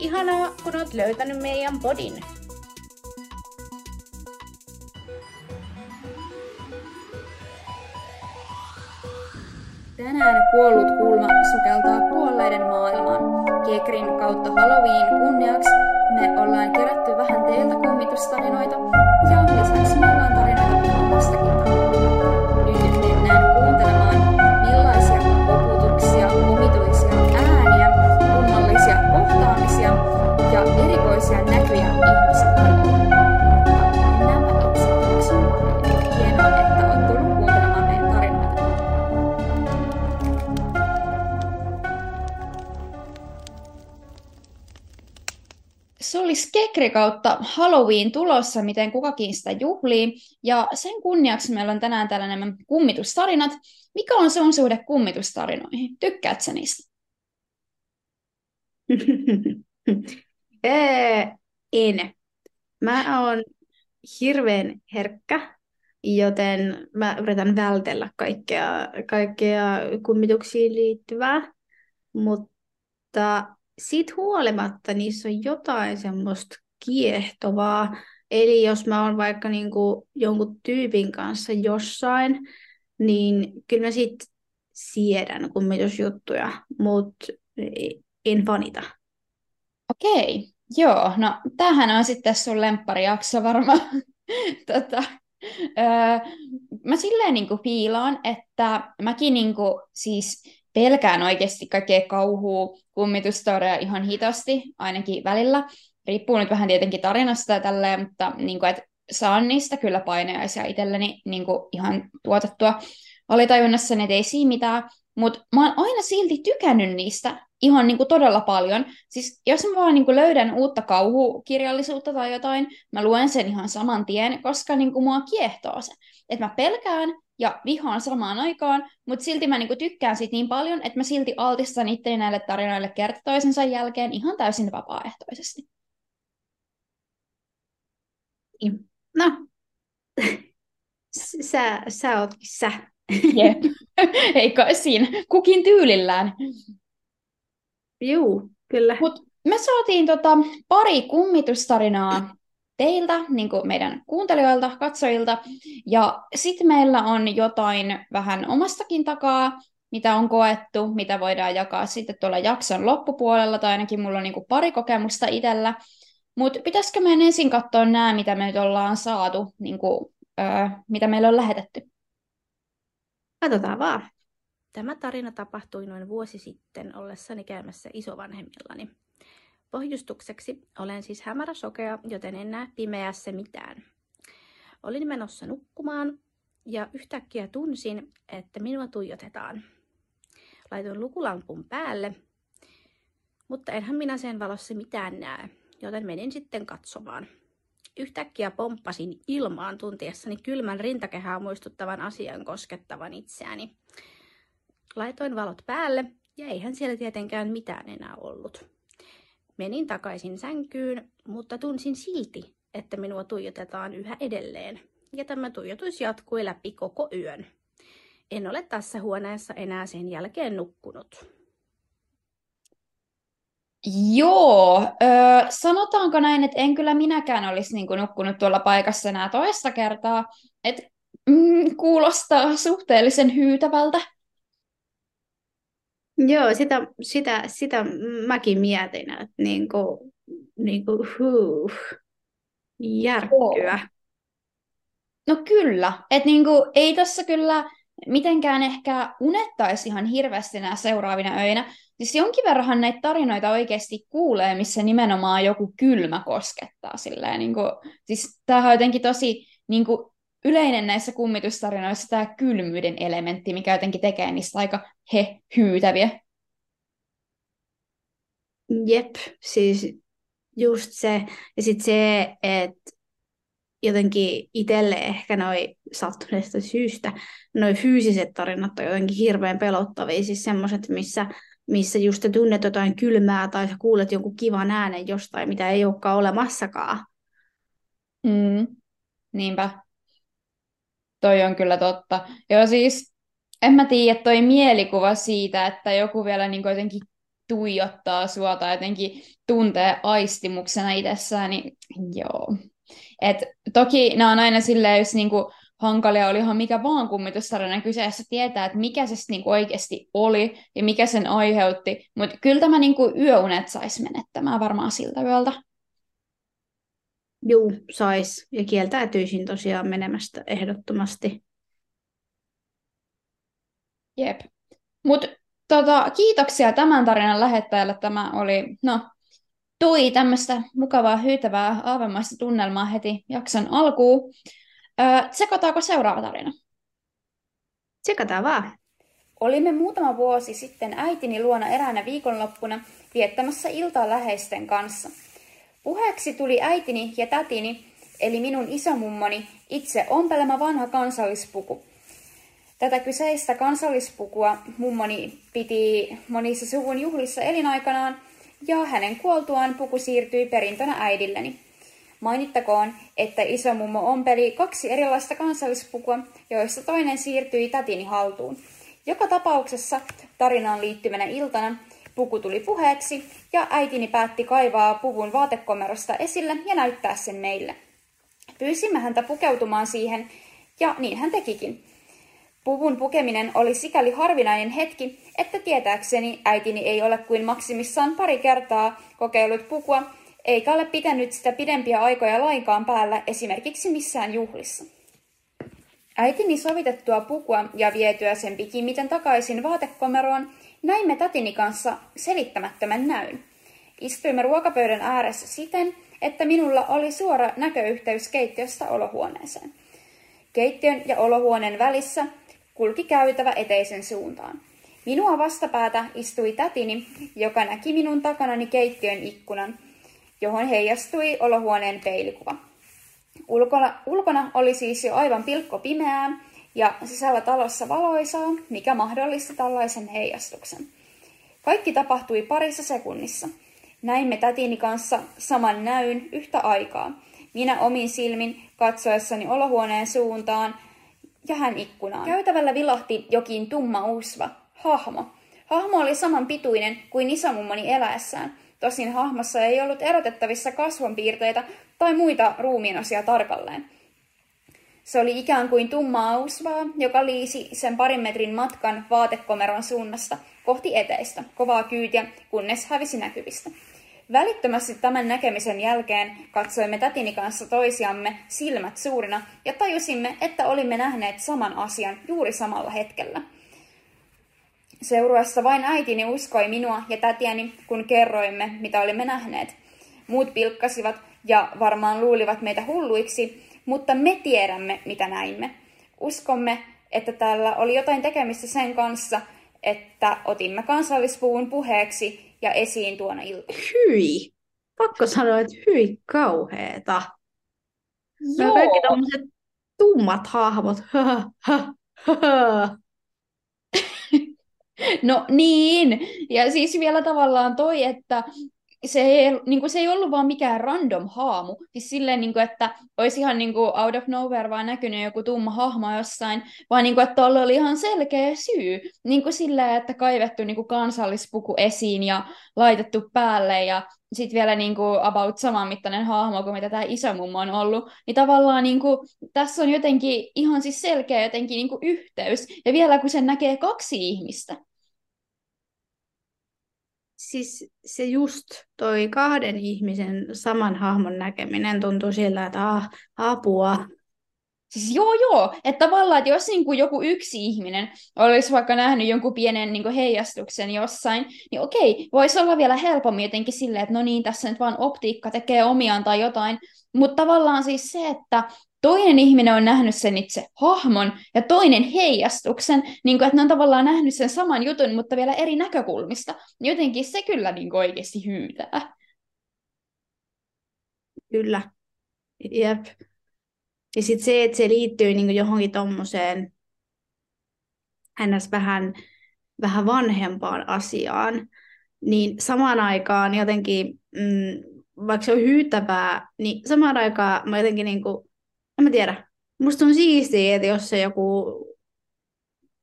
Ihanaa, kun oot löytänyt meidän podin. Tänään kuollut kulma sukeltaa kuolleiden maailmaan. Kekrin kautta Halloween kunniaksi me ollaan kerätty vähän teiltä kautta Halloween tulossa, miten kukakin sitä juhlii. Ja sen kunniaksi meillä on tänään tällainen kummitustarinat. Mikä on sun suhde kummitustarinoihin? Tykkäätkö sä niistä? En. Mä oon hirveän herkkä, joten mä yritän vältellä kaikkea, kaikkea kummituksiin liittyvää. Mutta siitä huolimatta niissä on jotain semmoista kiehtovaa. Eli jos mä oon vaikka niinku jonkun tyypin kanssa jossain, niin kyllä mä sit siedän kummitusjuttuja, mutta en fanita. Okei, joo. No tämähän on sitten sun lempparijakso varmaan. tota, öö, mä silleen niinku fiilaan, että mäkin niinku siis pelkään oikeasti kaikkea kauhua, kummitustoreja ihan hitosti, ainakin välillä. Riippuu nyt vähän tietenkin tarinasta ja tälleen, mutta niin kuin, että saan niistä kyllä painajaisia itselleni niin kuin ihan tuotettua alitajunnassa, että ei siinä mitään. Mutta mä oon aina silti tykännyt niistä ihan niin kuin todella paljon. Siis jos mä vaan niin kuin löydän uutta kauhukirjallisuutta tai jotain, mä luen sen ihan saman tien, koska niin kuin mua kiehtoo se. Että mä pelkään ja vihaan samaan aikaan, mutta silti mä niinku tykkään siitä niin paljon, että mä silti altistan itseäni näille tarinoille kerta toisensa jälkeen ihan täysin vapaaehtoisesti. No, sä, sä ootkin sä. Jep. Ei kai siinä. Kukin tyylillään. Juu, kyllä. Mut me saatiin tota pari kummitustarinaa teiltä, niin kuin meidän kuuntelijoilta, katsojilta. Ja sitten meillä on jotain vähän omastakin takaa, mitä on koettu, mitä voidaan jakaa sitten tuolla jakson loppupuolella, tai ainakin mulla on niin kuin pari kokemusta itsellä. Mutta pitäisikö meidän ensin katsoa nämä, mitä me nyt ollaan saatu, niin kuin, öö, mitä meille on lähetetty? Katsotaan vaan. Tämä tarina tapahtui noin vuosi sitten ollessani käymässä isovanhemmillani. Pohjustukseksi olen siis hämäräsokea, joten en näe pimeässä mitään. Olin menossa nukkumaan ja yhtäkkiä tunsin, että minua tuijotetaan. Laitoin lukulampun päälle, mutta enhän minä sen valossa mitään näe, joten menin sitten katsomaan. Yhtäkkiä pomppasin ilmaan tuntiessani kylmän rintakehää muistuttavan asian koskettavan itseäni. Laitoin valot päälle ja eihän siellä tietenkään mitään enää ollut. Menin takaisin sänkyyn, mutta tunsin silti, että minua tuijotetaan yhä edelleen. Ja tämä tuijotus jatkui läpi koko yön. En ole tässä huoneessa enää sen jälkeen nukkunut. Joo, öö, sanotaanko näin, että en kyllä minäkään olisi niin kuin, nukkunut tuolla paikassa enää toista kertaa. Et, mm, kuulostaa suhteellisen hyytävältä. Joo, sitä, sitä, sitä mäkin mietin, että niin kuin, niin kuin, huh, järkkyä. No kyllä, että niinku, ei tässä kyllä mitenkään ehkä unettaisi ihan hirveästi nämä seuraavina öinä. Siis jonkin verran näitä tarinoita oikeasti kuulee, missä nimenomaan joku kylmä koskettaa. Silleen, niin kuin, siis tämähän on jotenkin tosi niin kuin, yleinen näissä kummitustarinoissa tämä kylmyyden elementti, mikä jotenkin tekee niistä aika he hyytäviä. Jep, siis just se. Ja sitten se, että jotenkin itselle ehkä noi sattuneesta syystä, noi fyysiset tarinat on jotenkin hirveän pelottavia, siis semmoiset, missä, missä just tunnet jotain kylmää tai sä kuulet jonkun kivan äänen jostain, mitä ei olekaan olemassakaan. Mm. Niinpä. Toi on kyllä totta. Joo siis, en mä tiedä, toi mielikuva siitä, että joku vielä niin jotenkin tuijottaa sua tai jotenkin tuntee aistimuksena itsessään, niin joo. Et toki nämä on aina silleen, jos niinku hankalia oli ihan mikä vaan kummitustarina kyseessä, tietää, että mikä se niinku oikeasti oli ja mikä sen aiheutti. Mutta kyllä tämä niinku yöunet saisi menettämään varmaan siltä yöltä. Joo, sais. Ja kieltäytyisin tosiaan menemästä ehdottomasti. Jep. Mutta tota, kiitoksia tämän tarinan lähettäjälle. Tämä oli, no, toi tämmöistä mukavaa, hyytävää, aavemaista tunnelmaa heti jakson alkuun. Öö, tsekataanko seuraava tarina? Tsekataan vaan. Olimme muutama vuosi sitten äitini luona eräänä viikonloppuna viettämässä iltaa läheisten kanssa. Puheeksi tuli äitini ja tätini, eli minun isomummoni, itse ompelema vanha kansallispuku. Tätä kyseistä kansallispukua mummoni piti monissa suvun juhlissa elinaikanaan – ja hänen kuoltuaan puku siirtyi perintönä äidilleni. Mainittakoon, että isomummo ompeli kaksi erilaista kansallispukua, joista toinen siirtyi tätini haltuun. Joka tapauksessa tarinaan liittyvänä iltana puku tuli puheeksi ja äitini päätti kaivaa puvun vaatekomerosta esille ja näyttää sen meille. Pyysimme häntä pukeutumaan siihen ja niin hän tekikin. Puvun pukeminen oli sikäli harvinainen hetki, että tietääkseni äitini ei ole kuin maksimissaan pari kertaa kokeillut pukua, eikä ole pitänyt sitä pidempiä aikoja lainkaan päällä esimerkiksi missään juhlissa. Äitini sovitettua pukua ja vietyä sen pikimiten takaisin vaatekomeroon, näimme tätini kanssa selittämättömän näyn. Istuimme ruokapöydän ääressä siten, että minulla oli suora näköyhteys keittiöstä olohuoneeseen. Keittiön ja olohuoneen välissä kulki käytävä eteisen suuntaan. Minua vastapäätä istui tätini, joka näki minun takanani keittiön ikkunan, johon heijastui olohuoneen peilikuva. Ulkona, ulkona oli siis jo aivan pilkko pimeää ja sisällä talossa valoisaa, mikä mahdollisti tällaisen heijastuksen. Kaikki tapahtui parissa sekunnissa. Näimme tätini kanssa saman näyn yhtä aikaa. Minä omin silmin katsoessani olohuoneen suuntaan ja hän ikkunaan. Käytävällä vilahti jokin tumma usva, hahmo. Hahmo oli saman pituinen kuin isomummoni eläessään. Tosin hahmossa ei ollut erotettavissa kasvonpiirteitä tai muita ruumiinosia tarkalleen. Se oli ikään kuin tummaa usvaa, joka liisi sen parin metrin matkan vaatekomeron suunnasta kohti eteistä, kovaa kyytiä, kunnes hävisi näkyvistä. Välittömästi tämän näkemisen jälkeen katsoimme tätini kanssa toisiamme silmät suurina ja tajusimme, että olimme nähneet saman asian juuri samalla hetkellä. Seuruessa vain äitini uskoi minua ja tätiäni, kun kerroimme, mitä olimme nähneet. Muut pilkkasivat ja varmaan luulivat meitä hulluiksi, mutta me tiedämme, mitä näimme. Uskomme, että täällä oli jotain tekemistä sen kanssa, että otimme kansallispuvun puheeksi ja esiin tuona iltana. Hyi! Pakko sanoa, että hyi kauheeta. Joo. kaikki tämmöiset tummat hahmot. no niin, ja siis vielä tavallaan toi, että se ei, niin kuin, se ei ollut vaan mikään random haamu. Siis silleen, niin kuin, että olisi ihan niin kuin, out of nowhere vaan näkynyt joku tumma hahmo jossain, vaan niin kuin, että tuolla oli ihan selkeä syy. Niin kuin silleen, että kaivettu niin kuin, kansallispuku esiin ja laitettu päälle ja sitten vielä niin kuin, about saman mittainen hahmo kuin mitä tämä isämummo on ollut. Niin tavallaan niin kuin, tässä on jotenkin ihan siis selkeä jotenkin niin kuin, yhteys. Ja vielä kun sen näkee kaksi ihmistä, siis se just toi kahden ihmisen saman hahmon näkeminen tuntuu sillä, että ah, apua. Siis joo, joo. Että tavallaan, että jos niin kuin joku yksi ihminen olisi vaikka nähnyt jonkun pienen niin kuin heijastuksen jossain, niin okei, voisi olla vielä helpommin jotenkin silleen, että no niin, tässä nyt vaan optiikka tekee omiaan tai jotain. Mutta tavallaan siis se, että toinen ihminen on nähnyt sen itse hahmon ja toinen heijastuksen, niin kuin, että ne on tavallaan nähnyt sen saman jutun, mutta vielä eri näkökulmista. Jotenkin se kyllä niin kuin oikeasti hyytää. Kyllä. Jep. Ja sitten se, että se liittyy niin johonkin tuommoiseen ns. vähän, vähän vanhempaan asiaan, niin samaan aikaan jotenkin, mm, vaikka se on hyytävää, niin samaan aikaan mä jotenkin, niin kuin, en mä tiedä, musta on siistiä, että jos se joku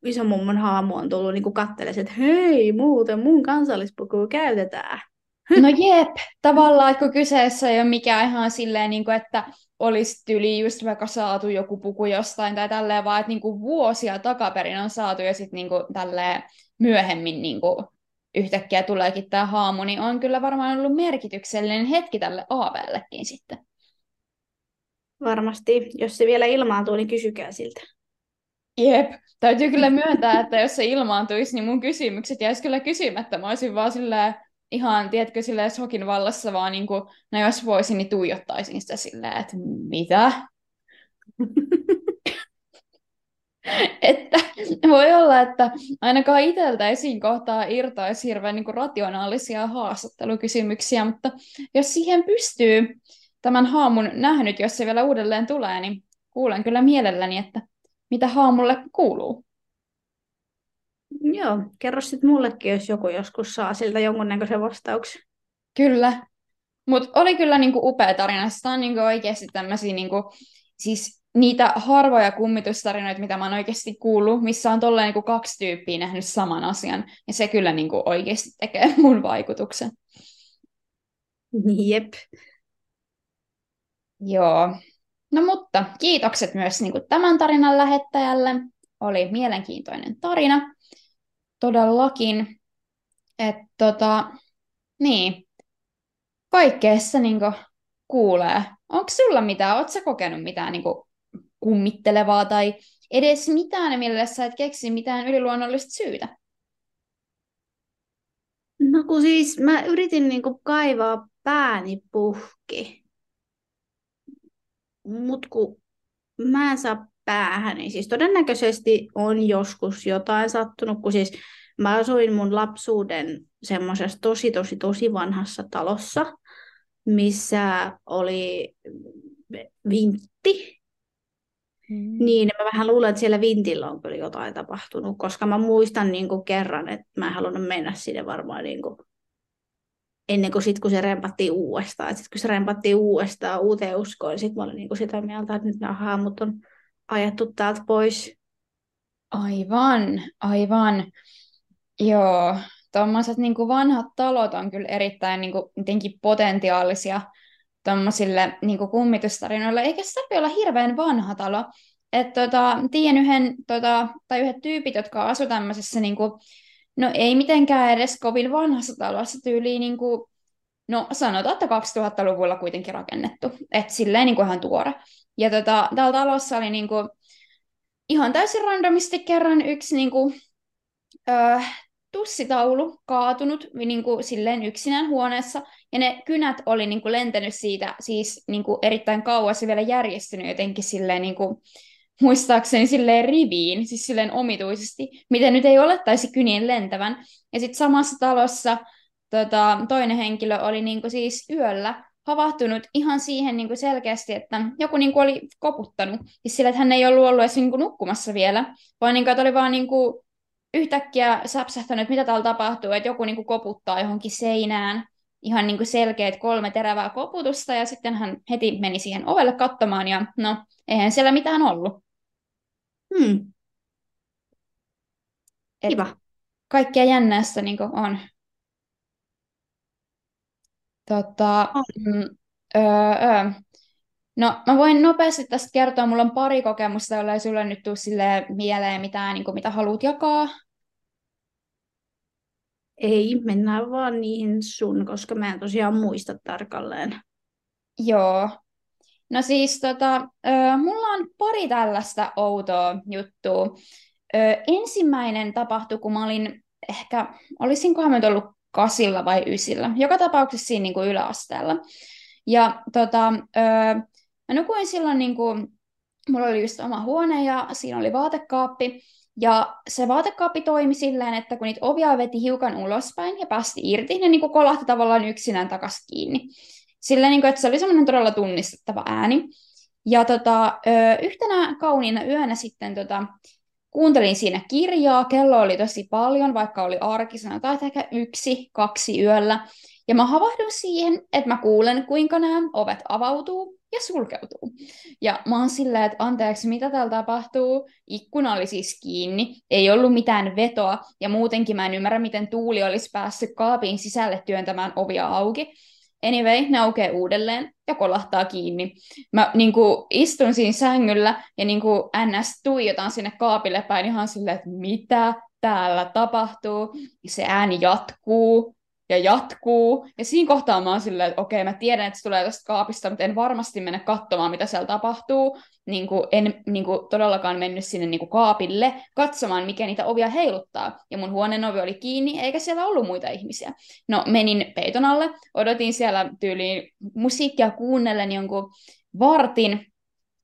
isomummon haamu on tullut niin kattelemaan, että hei, muuten mun kansallispukua käytetään. No jep, tavallaan, että kun kyseessä ei ole mikään ihan silleen, niin kuin, että olisi tyli just vaikka saatu joku puku jostain tai tälleen, vaan että niin kuin vuosia takaperin on saatu ja sitten niin kuin tälleen myöhemmin niin kuin yhtäkkiä tuleekin tämä haamu, niin on kyllä varmaan ollut merkityksellinen hetki tälle aaveellekin sitten. Varmasti. Jos se vielä ilmaantuu, niin kysykää siltä. Jep. Täytyy kyllä myöntää, että jos se ilmaantuisi, niin mun kysymykset jäisi kyllä kysymättä. Mä olisin vaan silleen, ihan, tiedätkö, silleen shokin vallassa vaan niin kuin, no jos voisin, niin tuijottaisin sitä silleen, että mitä? että voi olla, että ainakaan itseltä esiin kohtaa irtoisi hirveän niin kuin rationaalisia haastattelukysymyksiä, mutta jos siihen pystyy tämän haamun nähnyt, jos se vielä uudelleen tulee, niin kuulen kyllä mielelläni, että mitä haamulle kuuluu. Joo, kerro sitten mullekin, jos joku joskus saa siltä jonkunnäköisen vastauksen. Kyllä. Mutta oli kyllä niinku upea tarina. Sitä on niinku oikeasti tämmöisiä, niinku, siis niitä harvoja kummitustarinoita, mitä mä oon oikeasti kuullut, missä on tolleen niinku kaksi tyyppiä nähnyt saman asian. Ja se kyllä niinku oikeasti tekee mun vaikutuksen. Jep. Joo. No mutta kiitokset myös niin kuin tämän tarinan lähettäjälle. Oli mielenkiintoinen tarina. Todellakin. Että tota, niin, kaikkeessa niin kuulee. Onko sulla mitään, sä kokenut mitään niin kummittelevaa tai edes mitään, millä sä et keksi mitään yliluonnollista syytä? No kun siis mä yritin niin kaivaa pääni puhki mutta kun mä en saa päähän, niin siis todennäköisesti on joskus jotain sattunut, kun siis mä asuin mun lapsuuden semmoisessa tosi, tosi, tosi vanhassa talossa, missä oli vintti. Hmm. Niin, mä vähän luulen, että siellä vintillä on kyllä jotain tapahtunut, koska mä muistan niin kuin kerran, että mä en halunnut mennä sinne varmaan niin kuin ennen kuin sitten kun se rempattiin uudestaan. Sitten kun se rempattiin uudestaan uuteen uskoon, niin sitten mä olin niinku sitä mieltä, että nyt nämä haamut on ajettu täältä pois. Aivan, aivan. Joo, tuommoiset niin vanhat talot on kyllä erittäin niin kuin, potentiaalisia tuommoisille niin kummitustarinoille, eikä se tarvitse olla hirveän vanha talo. Et, tota, tiedän yhden, tota, tai yhdet tyypit, jotka asuivat tämmöisessä niin kuin, No ei mitenkään edes kovin vanhassa talossa tyyliin, niin kuin, no sanotaan, että 2000-luvulla kuitenkin rakennettu, että silleen niin kuin ihan tuore. Ja tota, täällä talossa oli niin kuin, ihan täysin randomisti kerran yksi niin kuin, ö, tussitaulu kaatunut niin kuin, silleen yksinään huoneessa, ja ne kynät oli niin kuin, lentänyt siitä siis niin kuin, erittäin kauas ja vielä järjestynyt jotenkin silleen niin kuin, muistaakseni silleen riviin, siis silleen omituisesti, miten nyt ei olettaisi kynien lentävän. Ja sitten samassa talossa tota, toinen henkilö oli niinku siis yöllä havahtunut ihan siihen niinku selkeästi, että joku niinku oli koputtanut. Siis sillä, että hän ei ollut ollut edes niinku nukkumassa vielä, vaan niinku, että oli vaan niinku yhtäkkiä säpsähtänyt, että mitä täällä tapahtuu, että joku niinku koputtaa johonkin seinään. Ihan niinku selkeät kolme terävää koputusta ja sitten hän heti meni siihen ovelle katsomaan ja no, eihän siellä mitään ollut. Hmm. Et Kiva. Kaikkea jännässä niin on. Tota, mm, öö, öö. No, mä voin nopeasti tästä kertoa. Mulla on pari kokemusta, joilla ei sulle nyt tule mieleen mitään, niin kuin, mitä haluat jakaa. Ei, mennään vaan niihin sun, koska mä en tosiaan muista tarkalleen. Joo. No siis tota, mulla on pari tällaista outoa juttua. Ensimmäinen tapahtui, kun mä olin ehkä, olisinkohan mä ollut kasilla vai ysillä. Joka tapauksessa siinä niin kuin yläasteella. Ja tota, mä nukuin silloin, niin kuin, mulla oli just oma huone ja siinä oli vaatekaappi. Ja se vaatekaappi toimi silleen, että kun niitä ovia veti hiukan ulospäin ja päästi irti, ne niin kuin kolahti tavallaan yksinään takaisin kiinni. Silleen, niin kuin, että se oli semmoinen todella tunnistettava ääni. Ja tota, yhtenä kauniina yönä sitten tota, kuuntelin siinä kirjaa, kello oli tosi paljon, vaikka oli arkisena tai ehkä yksi, kaksi yöllä. Ja mä havahdun siihen, että mä kuulen, kuinka nämä ovet avautuu ja sulkeutuu. Ja mä oon silleen, että anteeksi, mitä täällä tapahtuu? Ikkuna oli siis kiinni, ei ollut mitään vetoa, ja muutenkin mä en ymmärrä, miten tuuli olisi päässyt kaapin sisälle työntämään ovia auki. Anyway, ne aukeaa uudelleen ja kolahtaa kiinni. Mä niin kuin, istun siinä sängyllä ja niin kuin, ns. tuijotan sinne kaapille päin ihan silleen, että mitä täällä tapahtuu. Se ääni jatkuu ja jatkuu. Ja siinä kohtaa mä oon silleen, että okei, mä tiedän, että se tulee tästä kaapista, mutta en varmasti mene katsomaan, mitä siellä tapahtuu. Niin kuin en niin kuin todellakaan mennyt sinne niin kuin kaapille katsomaan, mikä niitä ovia heiluttaa. Ja mun huoneen ovi oli kiinni, eikä siellä ollut muita ihmisiä. No, menin peiton alle, odotin siellä tyyliin musiikkia kuunnellen jonkun vartin,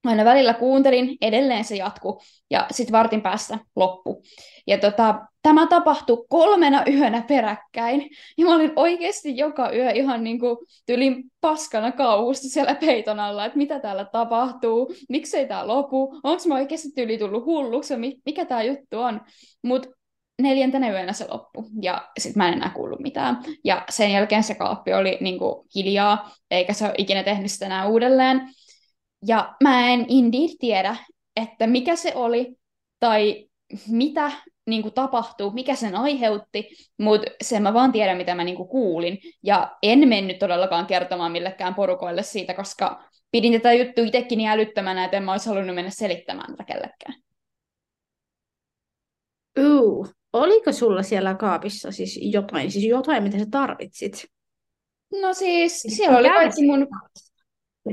aina välillä kuuntelin, edelleen se jatku ja sitten vartin päästä loppu. Ja tota, tämä tapahtui kolmena yönä peräkkäin, ja mä olin oikeasti joka yö ihan niin kuin tylin paskana kauhusta siellä peiton alla, että mitä täällä tapahtuu, miksei tämä lopu, onko mä oikeasti tyli tullut hulluksi, mikä tämä juttu on. Mutta neljäntenä yönä se loppu, ja sitten mä en enää kuullut mitään. Ja sen jälkeen se kaappi oli niin kuin hiljaa, eikä se ole ikinä tehnyt sitä enää uudelleen. Ja mä en indeed tiedä, että mikä se oli, tai mitä niin kuin tapahtui, mikä sen aiheutti, mutta sen mä vaan tiedän, mitä mä niin kuin kuulin. Ja en mennyt todellakaan kertomaan millekään porukoille siitä, koska pidin tätä juttua itsekin niin älyttömänä, että en mä olisi halunnut mennä selittämään tätä kellekään. Uh, oliko sulla siellä kaapissa siis jotain, siis jotain, mitä sä tarvitsit? No siis, siis siellä oli kaikki mun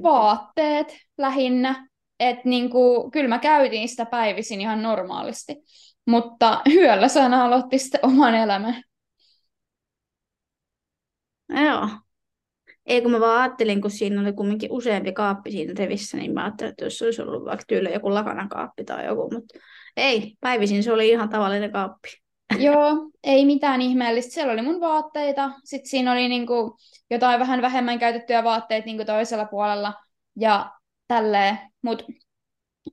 vaatteet lähinnä. Että niinku, kyllä mä käytin sitä päivisin ihan normaalisti. Mutta hyöllä sana aloitti sitten oman elämän. Joo. Ei kun mä vaan ajattelin, kun siinä oli kumminkin useampi kaappi siinä revissä, niin mä ajattelin, että jos olisi ollut vaikka tyyli joku lakanan kaappi tai joku, mutta ei, päivisin se oli ihan tavallinen kaappi. Joo, ei mitään ihmeellistä. Siellä oli mun vaatteita, sitten siinä oli niinku jotain vähän vähemmän käytettyjä vaatteita niinku toisella puolella ja tälleen. Mutta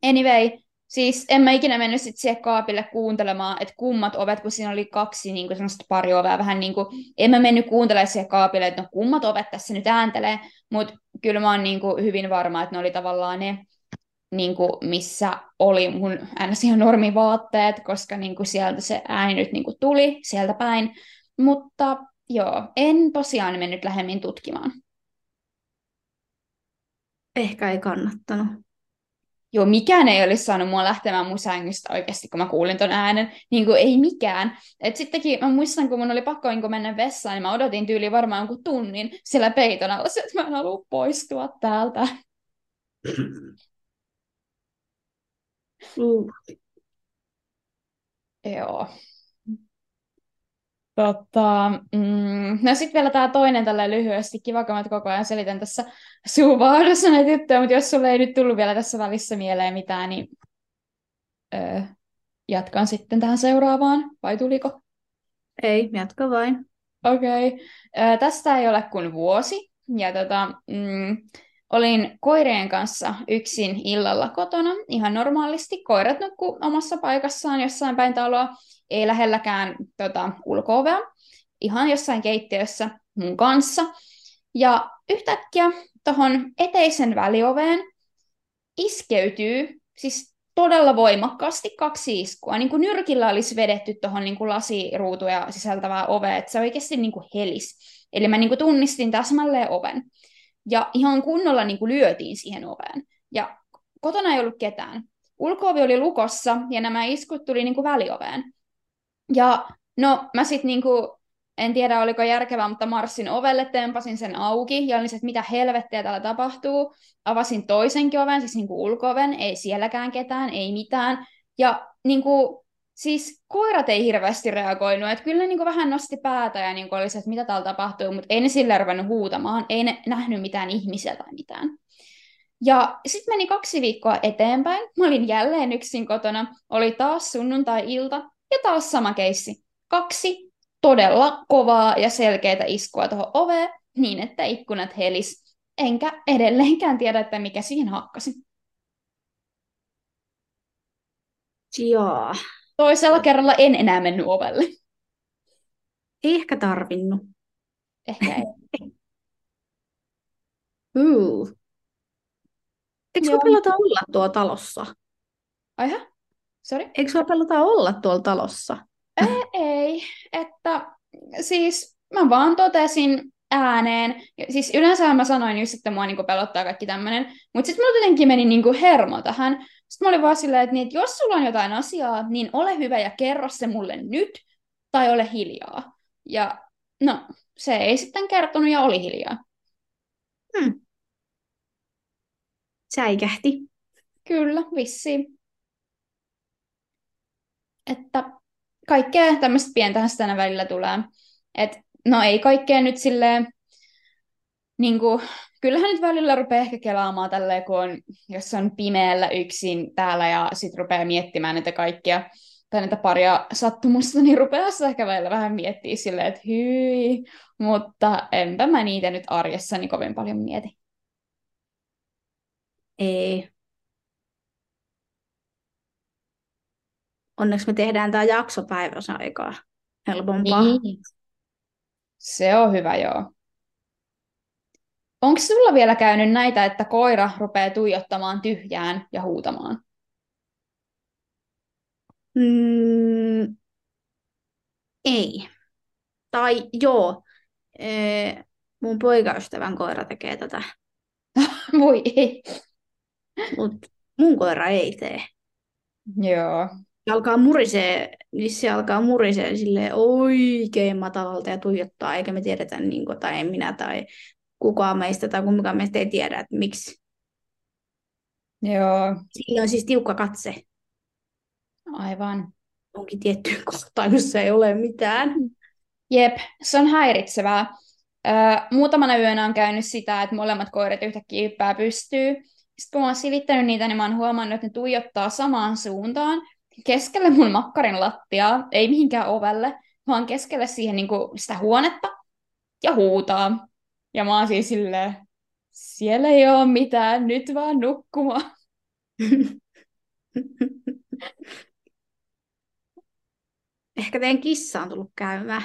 anyway, Siis en mä ikinä mennyt sit siihen kaapille kuuntelemaan, että kummat ovet, kun siinä oli kaksi niin kuin pari ovea, vähän niin kuin, en mä mennyt kuuntelemaan siihen kaapille, että no kummat ovet tässä nyt ääntelee, mutta kyllä mä oon niin kuin hyvin varma, että ne oli tavallaan ne, niin kuin, missä oli mun ns. ihan normivaatteet, koska niin kuin sieltä se ääni nyt niin kuin tuli sieltä päin, mutta joo, en tosiaan mennyt lähemmin tutkimaan. Ehkä ei kannattanut joo, mikään ei olisi saanut mua lähtemään mun sängystä oikeasti, kun mä kuulin ton äänen. Niin kuin ei mikään. Et sittenkin mä muistan, kun mun oli pakko niin mennä vessaan, niin mä odotin tyyli varmaan jonkun tunnin siellä peiton alla, että mä en halua poistua täältä. Uh. Joo. Tota, mm, no sitten vielä tämä toinen tällä lyhyesti. Kiva, kun mä koko ajan selitän tässä suuvahdossa näitä juttuja, mutta jos sulle ei nyt tullut vielä tässä välissä mieleen mitään, niin öö, jatkan sitten tähän seuraavaan, vai tuliko? Ei, jatka vain. Okei. Okay. tästä ei ole kuin vuosi, ja tota, mm, olin koireen kanssa yksin illalla kotona, ihan normaalisti. Koirat nukkuu omassa paikassaan jossain päin taloa, ei lähelläkään tota, ulkoovea, ihan jossain keittiössä mun kanssa. Ja yhtäkkiä tuohon eteisen välioveen iskeytyy, siis todella voimakkaasti kaksi iskua. Niin kuin nyrkillä olisi vedetty tuohon niin lasiruutuja sisältävää ovea, että se oikeasti niin kuin helis. Eli mä niin kuin tunnistin täsmälleen oven. Ja ihan kunnolla niin kuin lyötiin siihen oveen. Ja kotona ei ollut ketään. Ulkoovi oli lukossa ja nämä iskut tuli niin kuin välioveen. Ja no mä sitten niinku, en tiedä oliko järkevää, mutta marssin ovelle, tempasin sen auki ja olin että mitä helvettiä täällä tapahtuu. Avasin toisenkin oven, siis niinku ulkooven, ei sielläkään ketään, ei mitään. Ja niinku, siis koirat ei hirveästi reagoinut, että kyllä ne niinku vähän nosti päätä ja niinku oli se, että mitä täällä tapahtuu, mutta ei ne sillä ruvennut huutamaan, ei ne nähnyt mitään ihmisiä tai mitään. Ja sitten meni kaksi viikkoa eteenpäin. Mä olin jälleen yksin kotona. Oli taas sunnuntai-ilta. Ja taas sama keissi. Kaksi todella kovaa ja selkeitä iskua tuohon oveen, niin että ikkunat helis. enkä edelleenkään tiedä, että mikä siihen hakkasi. Joo. Toisella kerralla en enää mennyt ovelle. Ei ehkä tarvinnut. Ehkä ei. Uh. Eikö sua pelota olla tuolla talossa? Aiha? Sori? Eikö sua pelota olla tuolla talossa? Ei, ei, että siis mä vaan totesin ääneen, ja siis yleensä mä sanoin just, että mua niinku pelottaa kaikki tämmöinen, mutta sitten mulla jotenkin meni niinku hermo tähän. Sitten mä olin vaan silleen, että, niin, että jos sulla on jotain asiaa, niin ole hyvä ja kerro se mulle nyt, tai ole hiljaa. Ja no, se ei sitten kertonut ja oli hiljaa. Hmm. Säikähti. Kyllä, vissiin. Että kaikkea tämmöistä pientähän sitä välillä tulee. Et, no ei kaikkea nyt silleen, niin kuin, kyllähän nyt välillä rupeaa ehkä kelaamaan tälleen, kun on, jos on pimeällä yksin täällä ja sitten rupeaa miettimään näitä kaikkia tai näitä paria sattumusta, niin rupeaa se ehkä välillä vähän miettiä silleen, että hyi, mutta enpä mä niitä nyt arjessani kovin paljon mieti. Ei. Onneksi me tehdään tämä jakso päiväsaikaa. Helpompaa. Niin. Se on hyvä, joo. Onko sulla vielä käynyt näitä, että koira rupeaa tuijottamaan tyhjään ja huutamaan? Mm, ei. Tai joo. Ee, mun poikaystävän koira tekee tätä, Voi ei. mutta mun koira ei tee. Joo. Se alkaa murisee, niin se alkaa murisee silleen oikein matalalta ja tuijottaa, eikä me tiedetä, niin kuin, tai en minä tai kukaan meistä tai kumpikaan meistä ei tiedä, että miksi. Joo, Sillä on siis tiukka katse aivan. onkin tiettyyn kohtaan, jossa ei ole mitään. Jep, se on häiritsevää. Öö, muutamana yönä on käynyt sitä, että molemmat koirat yhtäkkiä hyppää pystyy. Sitten kun mä oon silittänyt niitä, niin mä oon huomannut, että ne tuijottaa samaan suuntaan. Keskelle mun makkarin lattiaa, ei mihinkään ovelle, vaan keskelle siihen niin kuin sitä huonetta ja huutaa. Ja mä oon siis silleen, siellä ei ole mitään, nyt vaan nukkumaan. Ehkä teidän kissa on tullut käymään.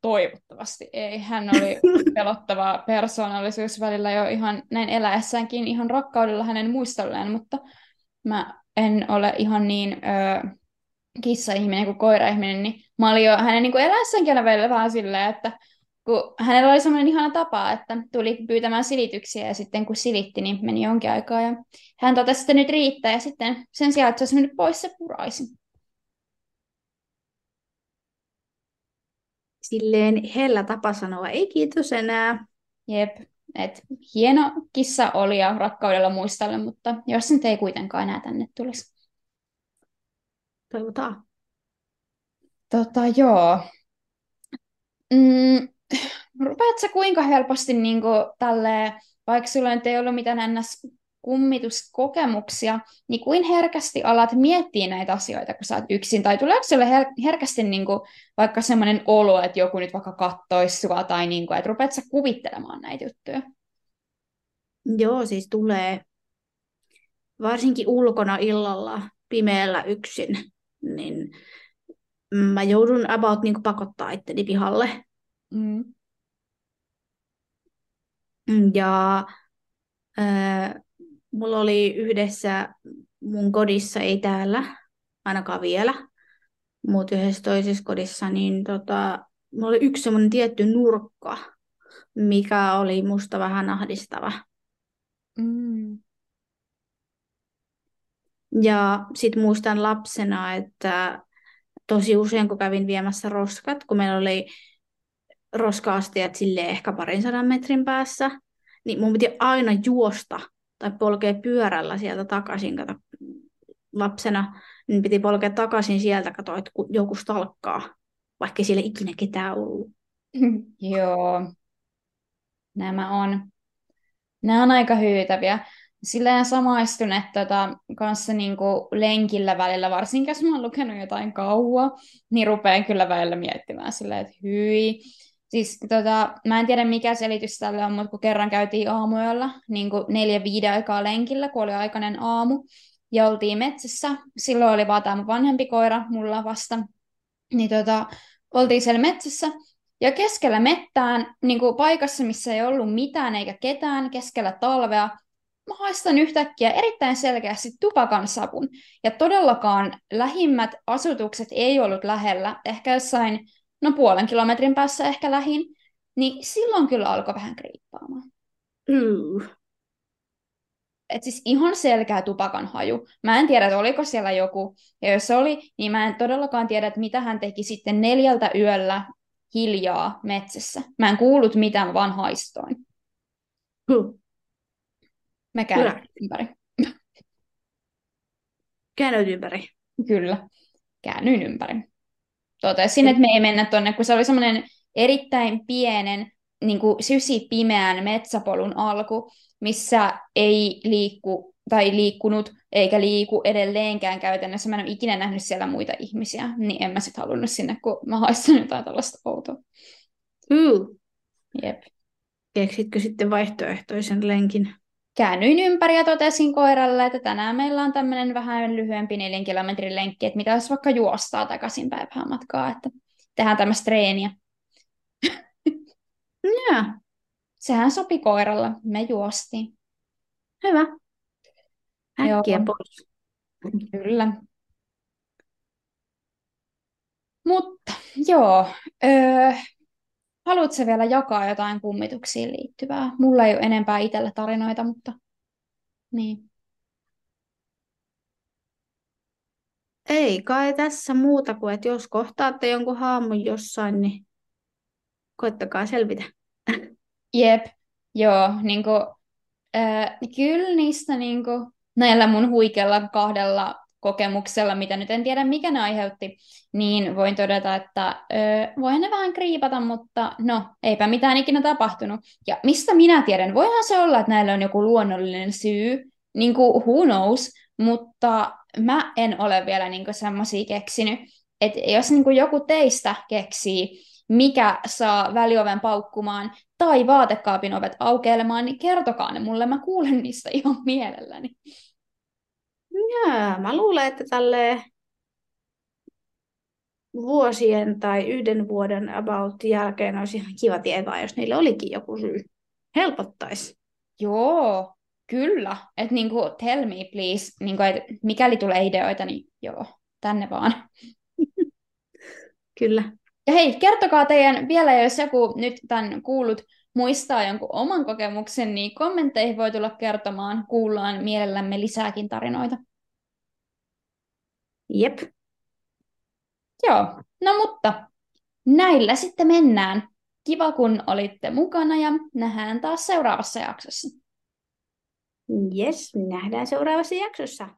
Toivottavasti ei. Hän oli pelottava persoonallisuus välillä jo ihan näin eläessäänkin ihan rakkaudella hänen muistolleen, mutta mä en ole ihan niin ö, kissa-ihminen kuin koira-ihminen, niin mä olin jo hänen niin kuin eläessäänkin aina välillä vähän silleen, että kun hänellä oli semmoinen ihana tapa, että tuli pyytämään silityksiä ja sitten kun silitti, niin meni jonkin aikaa ja hän totesi, että nyt riittää ja sitten sen sijaan, että se olisi mennyt pois, se puraisi. Silleen hellä tapa sanoa, ei kiitos enää. Jep, et hieno kissa oli ja rakkaudella muistalle, mutta jos nyt ei kuitenkaan enää tänne tulisi. Toivotaan. Tota, joo. Mm, rupeat sä kuinka helposti niin kuin, tälleen, vaikka sulla nyt ei ollut mitään ns kummituskokemuksia, niin kuin herkästi alat miettiä näitä asioita, kun sä oot yksin, tai tuleeko sulle her- herkästi niin kuin, vaikka semmoinen olo, että joku nyt vaikka kattoisi sua, tai niin kuin, että rupeat sä kuvittelemaan näitä juttuja? Joo, siis tulee varsinkin ulkona illalla pimeällä yksin, niin mä joudun about niin pakottaa itteni pihalle. Mm. Ja äh, mulla oli yhdessä mun kodissa, ei täällä ainakaan vielä, mutta yhdessä toisessa kodissa, niin tota, mulla oli yksi semmoinen tietty nurkka, mikä oli musta vähän ahdistava. Mm. Ja sitten muistan lapsena, että tosi usein kun kävin viemässä roskat, kun meillä oli roska-astiat silleen ehkä parin sadan metrin päässä, niin mun piti aina juosta tai polkea pyörällä sieltä takaisin, kato, lapsena, niin piti polkea takaisin sieltä, kato, että joku stalkkaa, vaikka siellä ikinä ketään ollut. Joo, nämä on, nämä on aika hyytäviä. Silleen samaistun, että tota, kanssa niinku lenkillä välillä, varsinkin jos mä oon lukenut jotain kauaa, niin rupean kyllä välillä miettimään silleen, että hyi, Siis tota, mä en tiedä mikä selitys tälle on, mutta kun kerran käytiin aamuyöllä niin kuin neljä viiden aikaa lenkillä, kun oli aikainen aamu, ja oltiin metsässä. Silloin oli vaan tämä vanhempi koira mulla vasta. Niin tota, oltiin siellä metsässä, ja keskellä mettään, niin kuin paikassa, missä ei ollut mitään eikä ketään, keskellä talvea, mä haistan yhtäkkiä erittäin selkeästi tupakan sapun. Ja todellakaan lähimmät asutukset ei ollut lähellä, ehkä jossain, no puolen kilometrin päässä ehkä lähin, niin silloin kyllä alkoi vähän kriippaamaan. Mm. Et siis ihan selkeä tupakan haju. Mä en tiedä, että oliko siellä joku, ja jos oli, niin mä en todellakaan tiedä, että mitä hän teki sitten neljältä yöllä hiljaa metsässä. Mä en kuullut mitään, vaan haistoin. Hmm. Mä käyn ympäri. Käännyt ympäri. Kyllä, käännyin ympäri. Totesin, että me ei mennä tonne, kun se oli semmoinen erittäin pienen, niin kuin sysi pimeän metsäpolun alku, missä ei liikku tai liikkunut eikä liiku edelleenkään käytännössä. Mä en ole ikinä nähnyt siellä muita ihmisiä, niin en mä sitten halunnut sinne, kun mä haistan jotain tällaista outoa. Mm. Jep. Keksitkö sitten vaihtoehtoisen lenkin? Käännyin ympäri ja totesin koiralle, että tänään meillä on tämmöinen vähän lyhyempi neljän kilometrin lenkki, että mitä jos vaikka juostaa takaisin päivän matkaa, että tehdään tämmöistä treeniä. Ja, Sehän sopi koiralle, me juostiin. hyvä. Äkkiä Joo. pois. Kyllä. Mutta joo, öö, haluatko vielä jakaa jotain kummituksiin liittyvää? Mulla ei ole enempää itsellä tarinoita, mutta niin. Ei kai tässä muuta kuin, että jos kohtaatte jonkun haamun jossain, niin koittakaa selvitä. Jep, joo, niinku, öö, kyllä niistä niinku, näillä mun huikealla kahdella kokemuksella, mitä nyt en tiedä mikä ne aiheutti, niin voin todeta, että öö, voihan ne vähän kriipata, mutta no, eipä mitään ikinä tapahtunut. Ja mistä minä tiedän, voihan se olla, että näillä on joku luonnollinen syy, niin kuin who knows, mutta mä en ole vielä niin semmoisia keksinyt, että jos niin kuin joku teistä keksii, mikä saa välioven paukkumaan tai vaatekaapin ovet aukeilemaan, niin kertokaa ne mulle, mä kuulen niistä ihan mielelläni. Jaa, mä luulen, että tälle vuosien tai yhden vuoden about jälkeen olisi ihan kiva tietää, jos niille olikin joku syy. Helpottaisi. Joo, kyllä. Että niinku, tell me please, niinku, et mikäli tulee ideoita, niin joo, tänne vaan. Kyllä. Ja hei, kertokaa teidän vielä, jos joku nyt tämän kuullut muistaa jonkun oman kokemuksen, niin kommentteihin voi tulla kertomaan. Kuullaan mielellämme lisääkin tarinoita. Jep. Joo, no mutta näillä sitten mennään. Kiva, kun olitte mukana ja nähdään taas seuraavassa jaksossa. Yes, nähdään seuraavassa jaksossa.